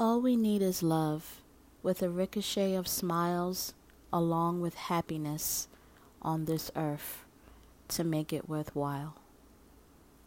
All we need is love, with a ricochet of smiles, along with happiness on this earth to make it worthwhile.